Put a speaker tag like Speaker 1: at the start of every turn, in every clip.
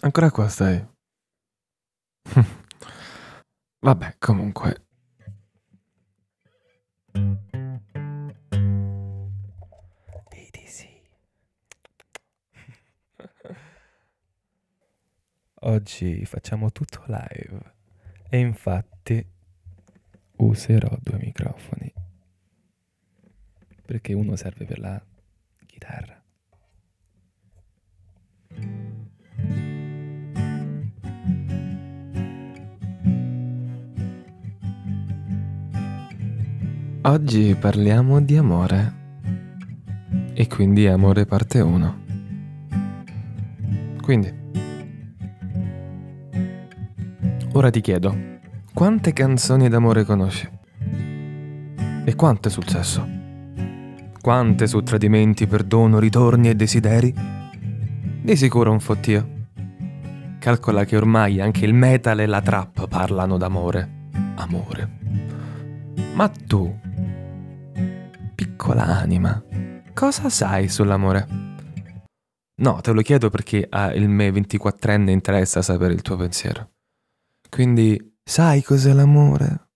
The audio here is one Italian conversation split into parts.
Speaker 1: Ancora qua stai. Vabbè, comunque.
Speaker 2: Sì. Oggi facciamo tutto live e infatti userò due microfoni perché uno serve per la chitarra.
Speaker 1: Oggi parliamo di amore. E quindi amore parte 1. Quindi. Ora ti chiedo, quante canzoni d'amore conosci? E quante sul sesso? Quante su tradimenti, perdono, ritorni e desideri? Di sicuro un fottio. Calcola che ormai anche il metal e la trap parlano d'amore. Amore. Ma tu, piccola anima, cosa sai sull'amore? No, te lo chiedo perché a il me 24enne interessa sapere il tuo pensiero. Quindi, sai cos'è l'amore?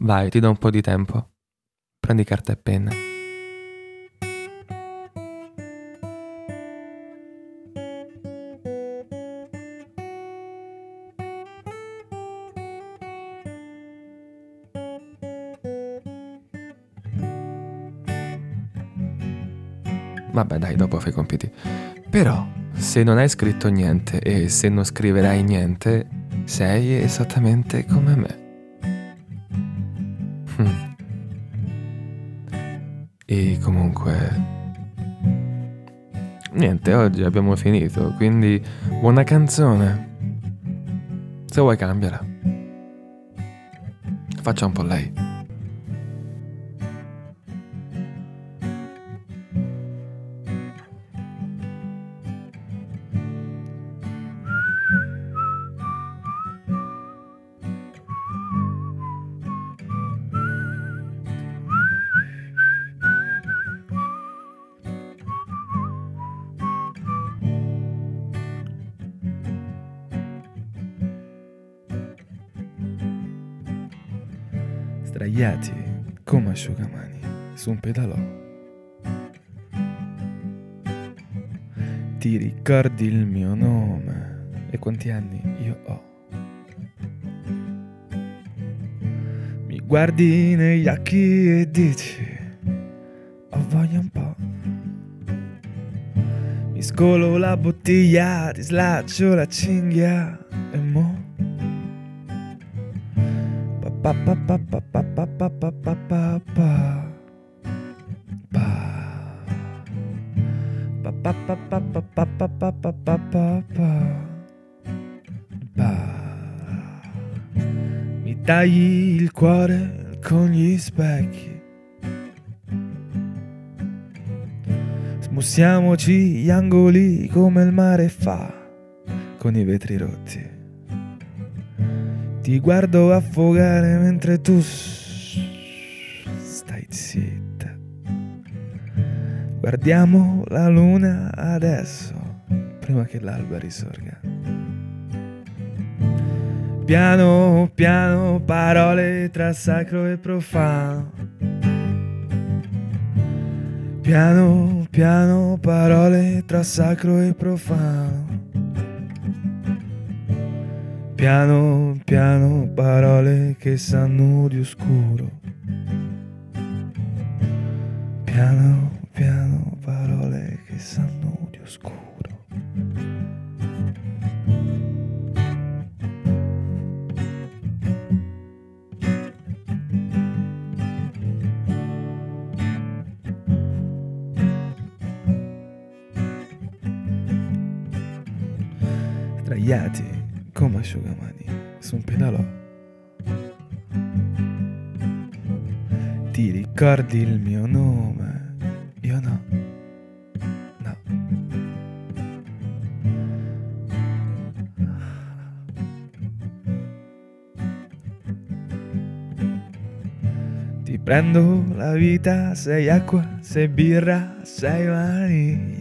Speaker 1: Vai, ti do un po' di tempo. Prendi carta e penna. Vabbè, dai, dopo fai i compiti. Però, se non hai scritto niente e se non scriverai niente, sei esattamente come me. Hm. E comunque... Niente, oggi abbiamo finito, quindi buona canzone. Se vuoi cambiala. Faccia un po' lei.
Speaker 2: Sdraiati come asciugamani su un pedalò. Ti ricordi il mio nome e quanti anni io ho? Mi guardi negli occhi e dici ho voglia un po'. Mi scolo la bottiglia, ti slaccio la cinghia e mo' pa pa Mi tagli il cuore con gli specchi Smussiamoci gli angoli come il mare fa con i vetri rotti ti guardo affogare mentre tu stai zitta. Guardiamo la luna adesso, prima che l'alba risorga. Piano, piano, parole tra sacro e profano. Piano, piano, parole tra sacro e profano. Piano, piano, parole che sanno di oscuro. Piano, piano, parole che sanno di oscuro. Sdraiati come asciugamani su un pedalò. Ti ricordi il mio nome? Io no. No. Ti prendo la vita, sei acqua, sei birra, sei vaniglia.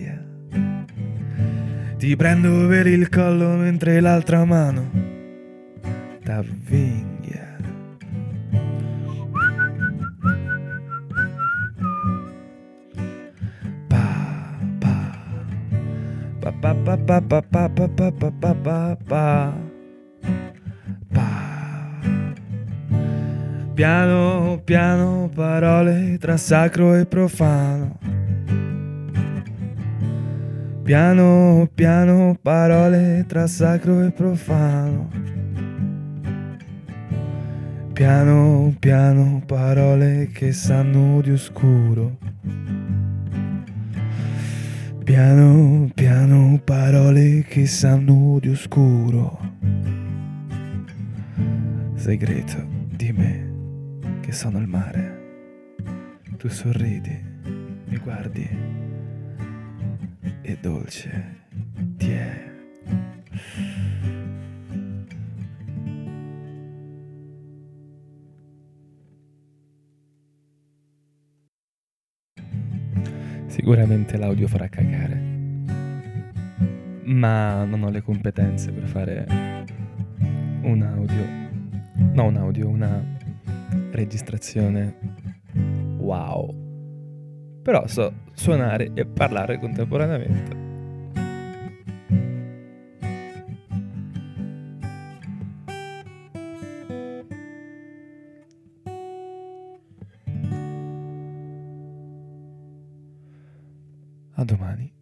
Speaker 2: Ti prendo per il collo mentre l'altra mano t'avvinghia. Pa, pa. Pa, pa, pa, pa, pa, pa, pa, pa, pa, pa, pa, pa. Piano, piano, parole tra sacro e profano. Piano, piano, parole tra sacro e profano. Piano, piano, parole che sanno di oscuro. Piano, piano, parole che sanno di oscuro. Segreto di me che sono il mare. Tu sorridi, mi guardi e dolce ti è. Sicuramente l'audio farà cagare. Ma non ho le competenze per fare un audio. No, un audio, una registrazione. Wow. Però so suonare e parlare contemporaneamente. A domani.